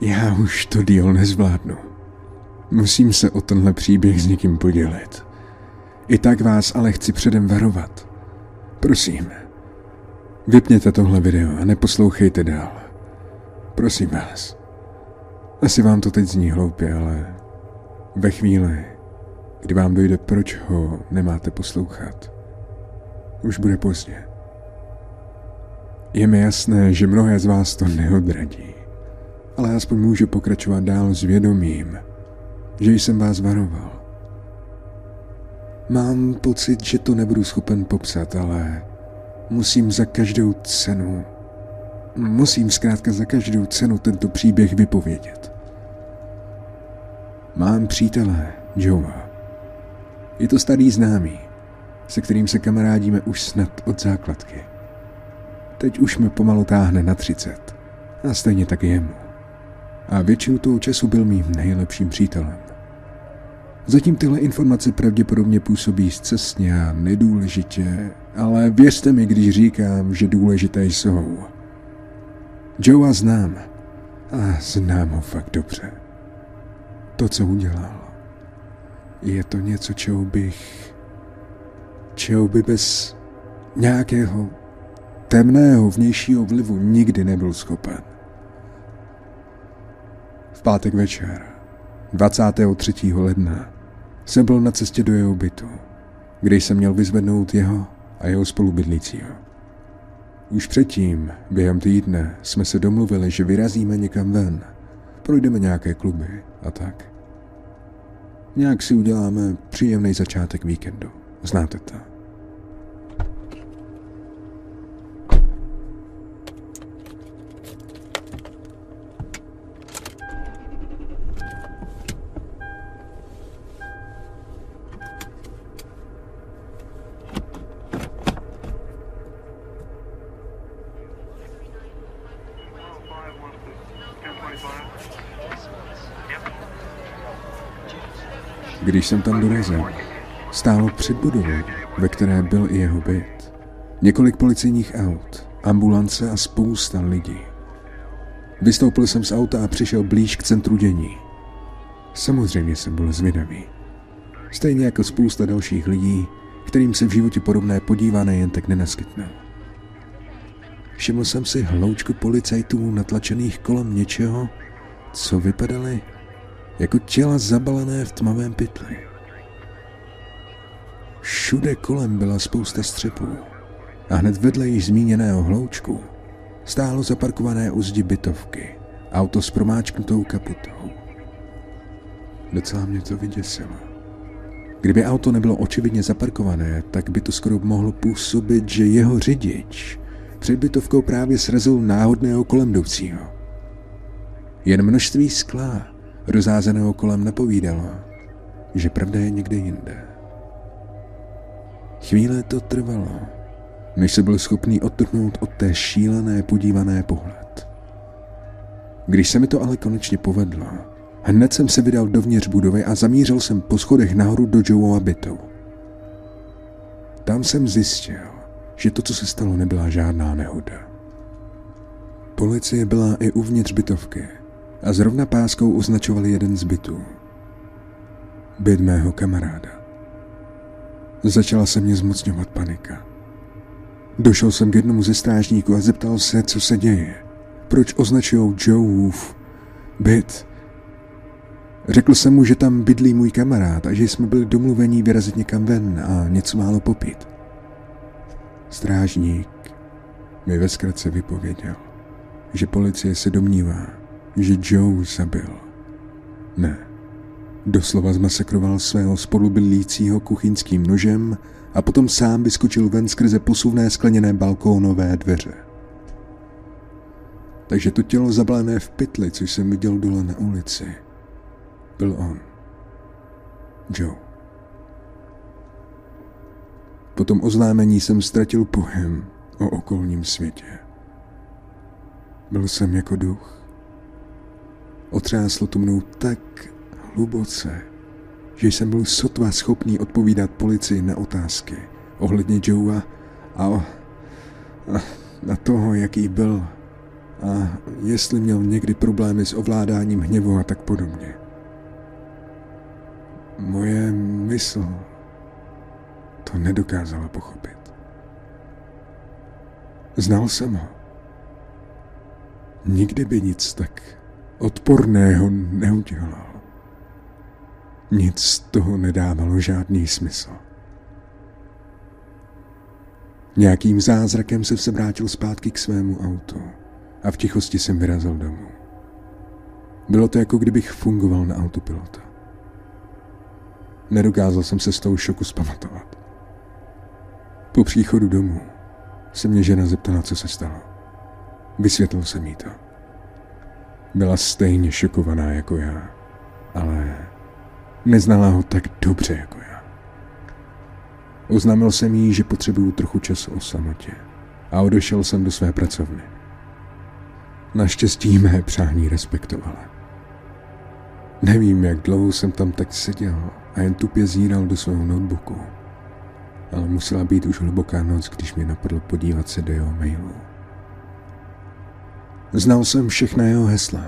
Já už to díl nezvládnu. Musím se o tenhle příběh s někým podělit. I tak vás ale chci předem varovat. Prosím, vypněte tohle video a neposlouchejte dál. Prosím vás. Asi vám to teď zní hloupě, ale ve chvíli, kdy vám dojde, proč ho nemáte poslouchat, už bude pozdě. Je mi jasné, že mnohé z vás to neodradí, ale aspoň můžu pokračovat dál s vědomím, že jsem vás varoval. Mám pocit, že to nebudu schopen popsat, ale musím za každou cenu, musím zkrátka za každou cenu tento příběh vypovědět. Mám přítele, Joea. Je to starý známý, se kterým se kamarádíme už snad od základky. Teď už mi pomalu táhne na třicet a stejně tak jemu. A většinu toho času byl mým nejlepším přítelem. Zatím tyhle informace pravděpodobně působí zcestně a nedůležitě, ale věřte mi, když říkám, že důležité jsou. Joea znám a znám ho fakt dobře. To, co udělal, je to něco, čeho bych... čeho by bez nějakého temného vnějšího vlivu nikdy nebyl schopen. V pátek večer, 23. ledna, jsem byl na cestě do jeho bytu, kde jsem měl vyzvednout jeho a jeho spolubydlícího. Už předtím, během týdne, jsme se domluvili, že vyrazíme někam ven, projdeme nějaké kluby a tak. Nějak si uděláme příjemný začátek víkendu. Znáte to. Když jsem tam dorazil, stálo před budovou, ve které byl i jeho byt. Několik policejních aut, ambulance a spousta lidí. Vystoupil jsem z auta a přišel blíž k centru dění. Samozřejmě jsem byl zvědavý. Stejně jako spousta dalších lidí, kterým se v životě podobné podívané jen tak nenaskytne. Všiml jsem si hloučku policajtů natlačených kolem něčeho, co vypadaly jako těla zabalené v tmavém pytli. Všude kolem byla spousta střepů a hned vedle již zmíněného hloučku stálo zaparkované u zdi bytovky, auto s promáčknutou kaputou. Docela mě to vyděsilo. Kdyby auto nebylo očividně zaparkované, tak by to skoro mohlo působit, že jeho řidič před bytovkou právě srazil náhodného kolem jdoucího. Jen množství skla rozázeného kolem napovídalo, že pravda je někde jinde. Chvíle to trvalo, než se byl schopný odtrhnout od té šílené podívané pohled. Když se mi to ale konečně povedlo, hned jsem se vydal dovnitř budovy a zamířil jsem po schodech nahoru do Joeova bytu. Tam jsem zjistil, že to, co se stalo, nebyla žádná nehoda. Policie byla i uvnitř bytovky a zrovna páskou označovali jeden z bytů. Byt mého kamaráda. Začala se mě zmocňovat panika. Došel jsem k jednomu ze strážníků a zeptal se, co se děje. Proč označují Joeův byt? Řekl jsem mu, že tam bydlí můj kamarád a že jsme byli domluvení vyrazit někam ven a něco málo popít. Strážník mi ve zkratce vypověděl, že policie se domnívá, že Joe zabil. Ne. Doslova zmasakroval svého spolubydlícího kuchyňským nožem a potom sám vyskočil ven skrze posuvné skleněné balkónové dveře. Takže to tělo zabalené v pytli, což jsem viděl dole na ulici, byl on. Joe. Po tom oznámení jsem ztratil pohem o okolním světě. Byl jsem jako duch. Otřáslo to mnou tak hluboce, že jsem byl sotva schopný odpovídat policii na otázky ohledně Joea a, a na toho, jaký byl a jestli měl někdy problémy s ovládáním hněvu a tak podobně. Moje mysl to nedokázala pochopit. Znal jsem ho. Nikdy by nic tak odporného neudělal. Nic z toho nedávalo žádný smysl. Nějakým zázrakem se vrátil zpátky k svému autu a v tichosti jsem vyrazil domů. Bylo to jako kdybych fungoval na autopilota. Nedokázal jsem se z toho šoku zpamatovat. Po příchodu domů se mě žena zeptala, co se stalo. Vysvětlil jsem jí to. Byla stejně šokovaná jako já, ale neznala ho tak dobře jako já. Oznámil jsem jí, že potřebuju trochu času o samotě a odešel jsem do své pracovny. Naštěstí mé přání respektovala. Nevím, jak dlouho jsem tam tak seděl a jen tupě zíral do svého notebooku ale musela být už hluboká noc, když mi napadlo podívat se do jeho mailu. Znal jsem všechna jeho hesla,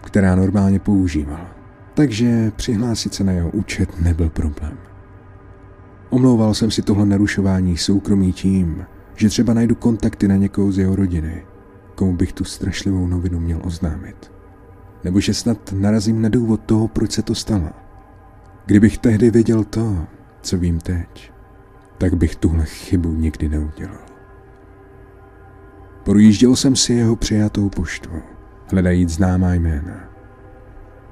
která normálně používal, takže přihlásit se na jeho účet nebyl problém. Omlouval jsem si tohle narušování soukromí tím, že třeba najdu kontakty na někoho z jeho rodiny, komu bych tu strašlivou novinu měl oznámit. Nebo že snad narazím na důvod toho, proč se to stalo. Kdybych tehdy věděl to, co vím teď, tak bych tuhle chybu nikdy neudělal. Projížděl jsem si jeho přijatou poštu, hledajíc známá jména.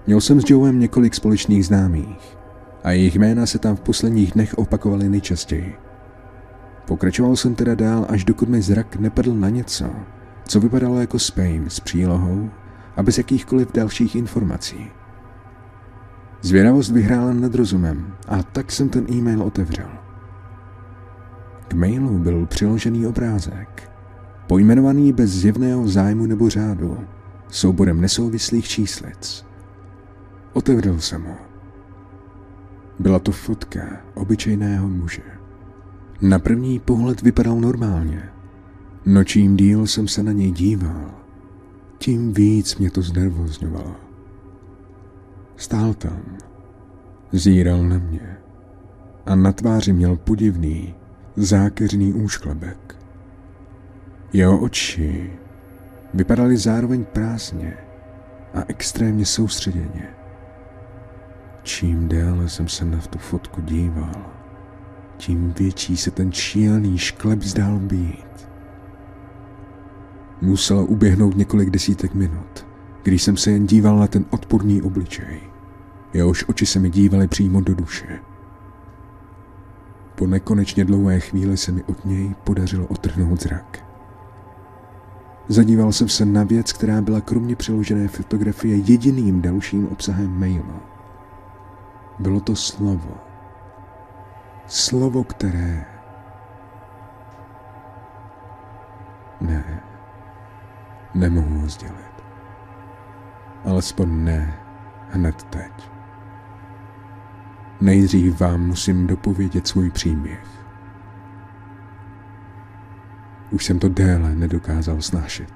Měl jsem s Joem několik společných známých a jejich jména se tam v posledních dnech opakovaly nejčastěji. Pokračoval jsem teda dál, až dokud mi zrak nepadl na něco, co vypadalo jako spam s přílohou a bez jakýchkoliv dalších informací. Zvědavost vyhrála nad rozumem a tak jsem ten e-mail otevřel. K mailu byl přiložený obrázek, pojmenovaný bez zjevného zájmu nebo řádu, souborem nesouvislých číslic. Otevřel jsem ho. Byla to fotka obyčejného muže. Na první pohled vypadal normálně. No čím díl jsem se na něj díval, tím víc mě to znervozňovalo. Stál tam, zíral na mě a na tváři měl podivný, zákeřný úšklebek. Jeho oči vypadaly zároveň prázdně a extrémně soustředěně. Čím déle jsem se na tu fotku díval, tím větší se ten šílený šklep zdál být. Muselo uběhnout několik desítek minut, když jsem se jen díval na ten odporný obličej. Jehož oči se mi dívaly přímo do duše. Po nekonečně dlouhé chvíli se mi od něj podařilo otrhnout zrak. Zadíval jsem se na věc, která byla kromě přeložené fotografie jediným dalším obsahem mailu. Bylo to slovo. Slovo, které... Ne, nemohu ho sdělit. Alespoň ne hned teď. Nejdřív vám musím dopovědět svůj příběh. Už jsem to déle nedokázal snášet.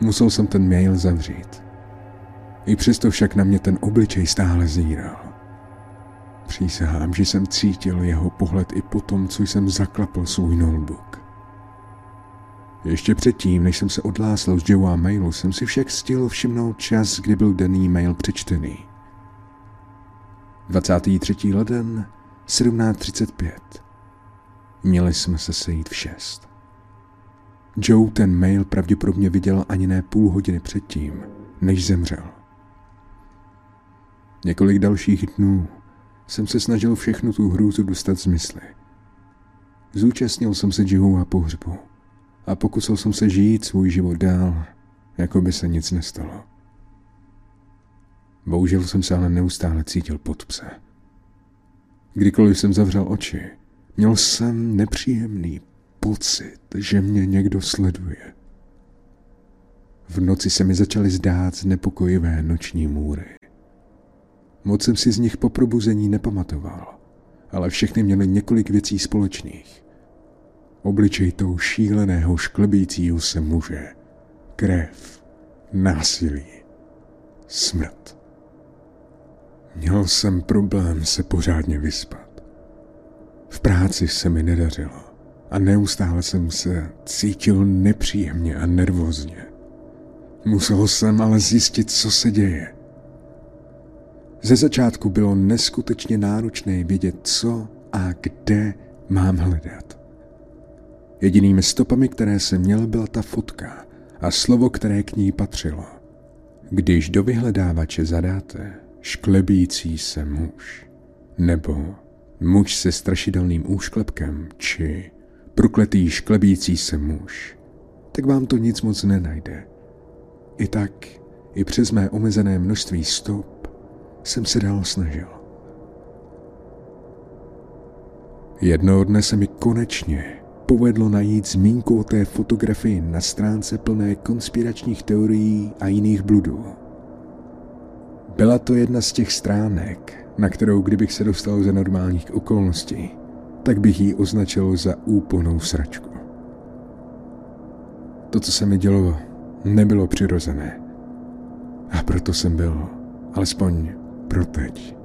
Musel jsem ten mail zavřít. I přesto však na mě ten obličej stále zíral. Přísahám, že jsem cítil jeho pohled i po tom, co jsem zaklapl svůj notebook. Ještě předtím, než jsem se odhlásl z Joea mailu, jsem si však stihl všimnout čas, kdy byl daný mail přečtený. 23. leden 17.35. Měli jsme se sejít v 6. Joe ten mail pravděpodobně viděl ani ne půl hodiny předtím, než zemřel. Několik dalších dnů jsem se snažil všechnu tu hrůzu dostat z mysli. Zúčastnil jsem se Joe a pohřbu a pokusil jsem se žít svůj život dál, jako by se nic nestalo. Bohužel jsem se ale neustále cítil pod pse. Kdykoliv jsem zavřel oči, měl jsem nepříjemný pocit, že mě někdo sleduje. V noci se mi začaly zdát znepokojivé noční můry. Moc jsem si z nich po probuzení nepamatoval, ale všechny měly několik věcí společných. Obličej toho šíleného šklebícího se muže, krev, násilí, smrt. Měl jsem problém se pořádně vyspat. V práci se mi nedařilo a neustále jsem se cítil nepříjemně a nervózně. Musel jsem ale zjistit, co se děje. Ze začátku bylo neskutečně náročné vědět, co a kde mám hledat. Jedinými stopami, které jsem měl, byla ta fotka a slovo, které k ní patřilo. Když do vyhledávače zadáte šklebící se muž, nebo muž se strašidelným úšklepkem, či prokletý šklebící se muž, tak vám to nic moc nenajde. I tak, i přes mé omezené množství stop, jsem se dál snažil. Jednoho dne se mi konečně povedlo najít zmínku o té fotografii na stránce plné konspiračních teorií a jiných bludů. Byla to jedna z těch stránek, na kterou kdybych se dostal za normálních okolností, tak bych ji označil za úplnou sračku. To, co se mi dělo, nebylo přirozené. A proto jsem byl, alespoň pro teď,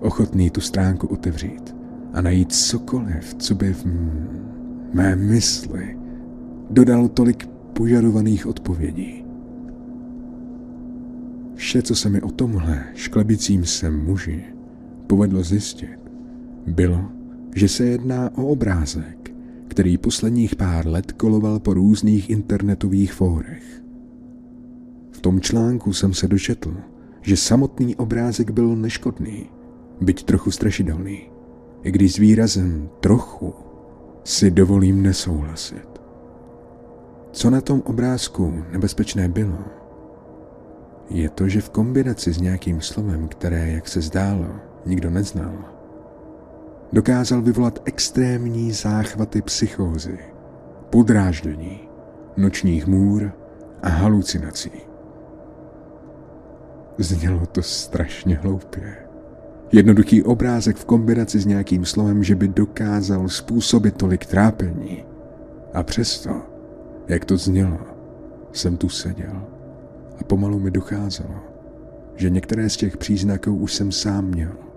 ochotný tu stránku otevřít a najít cokoliv, co by v mé mysli dodal tolik požadovaných odpovědí. Vše, co se mi o tomhle šklebicím se muži povedlo zjistit, bylo, že se jedná o obrázek, který posledních pár let koloval po různých internetových fórech. V tom článku jsem se dočetl, že samotný obrázek byl neškodný, byť trochu strašidelný, i když s výrazem trochu si dovolím nesouhlasit. Co na tom obrázku nebezpečné bylo, je to, že v kombinaci s nějakým slovem, které, jak se zdálo, nikdo neznal, dokázal vyvolat extrémní záchvaty psychózy, podráždění, nočních můr a halucinací. Znělo to strašně hloupě. Jednoduchý obrázek v kombinaci s nějakým slovem, že by dokázal způsobit tolik trápení. A přesto, jak to znělo, jsem tu seděl a pomalu mi docházelo, že některé z těch příznaků už jsem sám měl.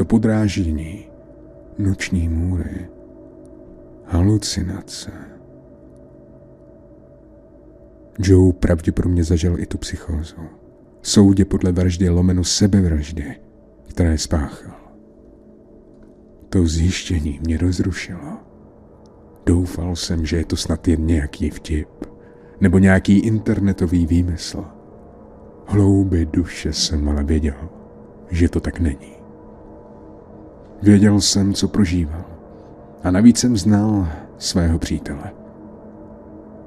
To podráždění, noční můry, halucinace. Joe pravděpodobně zažil i tu psychózu soudě podle vraždy lomeno sebevraždy, které spáchal. To zjištění mě rozrušilo. Doufal jsem, že je to snad jen nějaký vtip, nebo nějaký internetový výmysl. Hlouby duše jsem ale věděl, že to tak není. Věděl jsem, co prožíval. A navíc jsem znal svého přítele.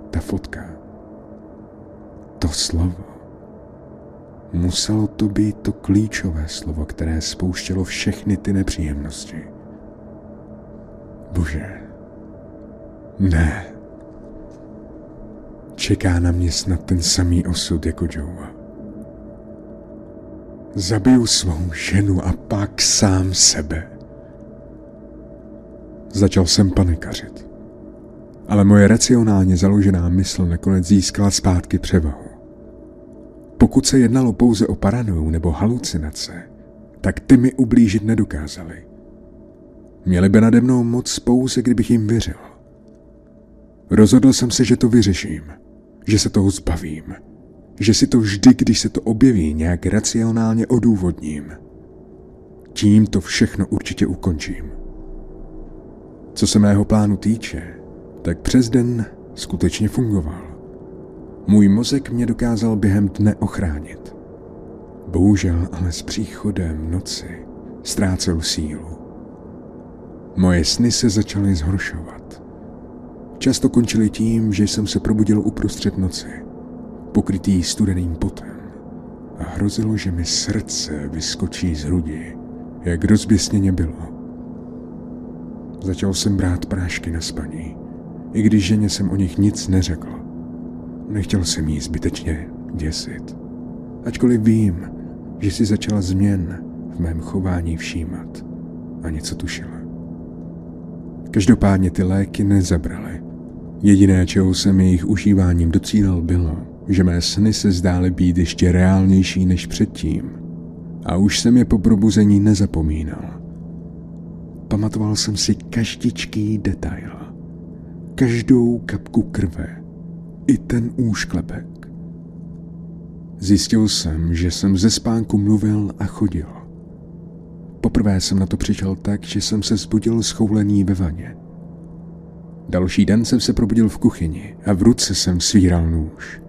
Ta fotka. To slovo. Muselo to být to klíčové slovo, které spouštělo všechny ty nepříjemnosti. Bože, ne. Čeká na mě snad ten samý osud jako Joe. Zabiju svou ženu a pak sám sebe. Začal jsem panikařit. Ale moje racionálně založená mysl nakonec získala zpátky převahu. Pokud se jednalo pouze o paranoju nebo halucinace, tak ty mi ublížit nedokázali. Měli by nade mnou moc pouze, kdybych jim věřil. Rozhodl jsem se, že to vyřeším, že se toho zbavím, že si to vždy, když se to objeví, nějak racionálně odůvodním. Tím to všechno určitě ukončím. Co se mého plánu týče, tak přes den skutečně fungoval. Můj mozek mě dokázal během dne ochránit. Bohužel ale s příchodem noci ztrácel sílu. Moje sny se začaly zhoršovat. Často končily tím, že jsem se probudil uprostřed noci, pokrytý studeným potem a hrozilo, že mi srdce vyskočí z hrudi, jak rozběsněně bylo. Začal jsem brát prášky na spaní, i když ženě jsem o nich nic neřekl. Nechtěl jsem jí zbytečně děsit. Ačkoliv vím, že si začala změn v mém chování všímat a něco tušila. Každopádně ty léky nezabraly. Jediné, čeho jsem jejich užíváním docílil, bylo, že mé sny se zdály být ještě reálnější než předtím. A už jsem je po probuzení nezapomínal. Pamatoval jsem si každičký detail. Každou kapku krve. I ten úšklepek. Zjistil jsem, že jsem ze spánku mluvil a chodil. Poprvé jsem na to přišel tak, že jsem se zbudil schoulený ve vaně. Další den jsem se probudil v kuchyni a v ruce jsem svíral nůž.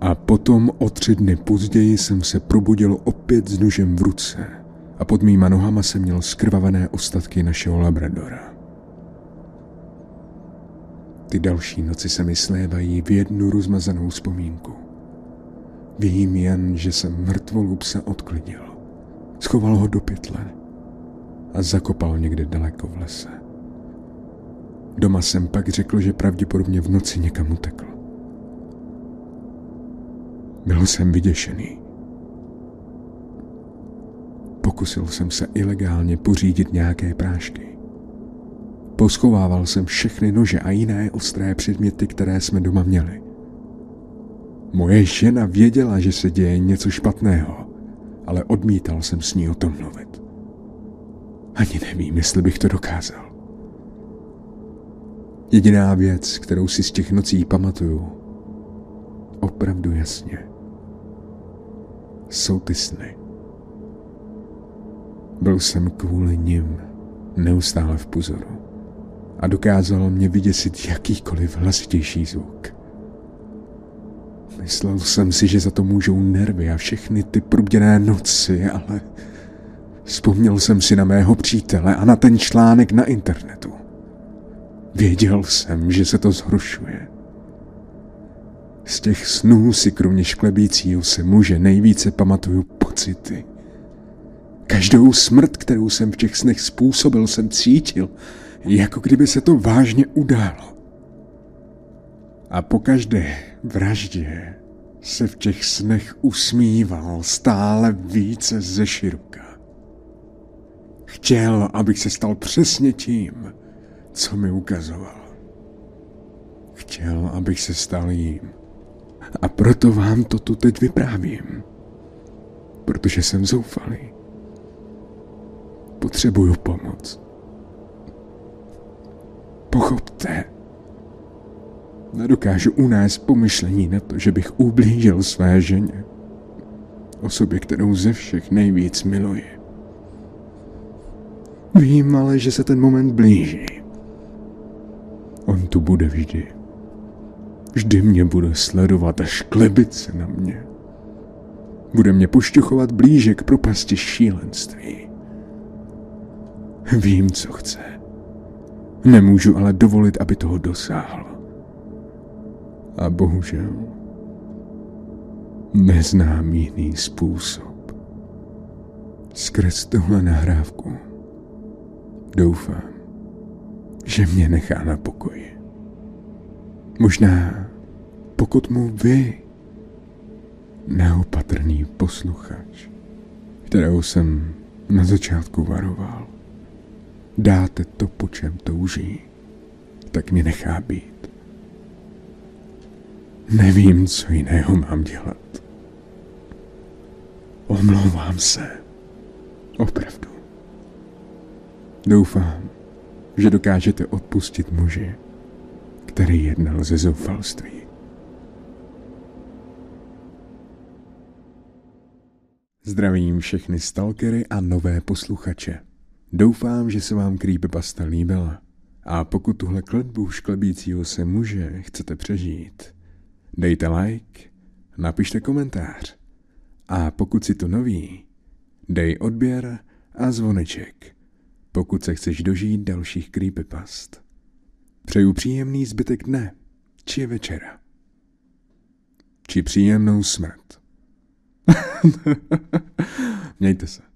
A potom o tři dny později jsem se probudil opět s nožem v ruce a pod mýma nohama jsem měl skrvavené ostatky našeho labradora. Ty další noci se mi slévají v jednu rozmazanou vzpomínku. Vím jen, že jsem mrtvolu psa odklidil. Schoval ho do pytle a zakopal někde daleko v lese. Doma jsem pak řekl, že pravděpodobně v noci někam utekl. Byl jsem vyděšený. Pokusil jsem se ilegálně pořídit nějaké prášky. Poschovával jsem všechny nože a jiné ostré předměty, které jsme doma měli. Moje žena věděla, že se děje něco špatného, ale odmítal jsem s ní o tom mluvit. Ani nevím, jestli bych to dokázal. Jediná věc, kterou si z těch nocí pamatuju, opravdu jasně, jsou ty sny. Byl jsem kvůli nim neustále v pozoru a dokázal mě vyděsit jakýkoliv hlasitější zvuk. Myslel jsem si, že za to můžou nervy a všechny ty průbděné noci, ale vzpomněl jsem si na mého přítele a na ten článek na internetu. Věděl jsem, že se to zhoršuje. Z těch snů si kromě šklebícího se muže nejvíce pamatuju pocity. Každou smrt, kterou jsem v těch snech způsobil, jsem cítil, jako kdyby se to vážně událo. A po každé vraždě se v těch snech usmíval stále více ze široka. Chtěl, abych se stal přesně tím, co mi ukazoval. Chtěl, abych se stal jím. A proto vám to tu teď vyprávím. Protože jsem zoufalý. Potřebuju pomoc. Pochopte. Nedokážu unést pomyšlení na to, že bych ublížil své ženě. Osobě, kterou ze všech nejvíc miluji. Vím ale, že se ten moment blíží. On tu bude vždy. Vždy mě bude sledovat a šklebit se na mě. Bude mě pošťuchovat blíže k propasti šílenství. Vím, co chce. Nemůžu ale dovolit, aby toho dosáhl. A bohužel neznám jiný způsob. Skrz tohle nahrávku doufám, že mě nechá na pokoji. Možná, pokud mu vy, neopatrný posluchač, kterou jsem na začátku varoval, dáte to, po čem touží, tak mě nechá být. Nevím, co jiného mám dělat. Omlouvám se. Opravdu. Doufám, že dokážete odpustit muži, který jednal ze zoufalství. Zdravím všechny stalkery a nové posluchače. Doufám, že se vám creepypasta líbila. A pokud tuhle kletbu šklebícího se muže chcete přežít, dejte like, napište komentář. A pokud si to nový, dej odběr a zvoneček, pokud se chceš dožít dalších creepypast. Přeju příjemný zbytek dne, či večera. Či příjemnou smrt. Mějte se.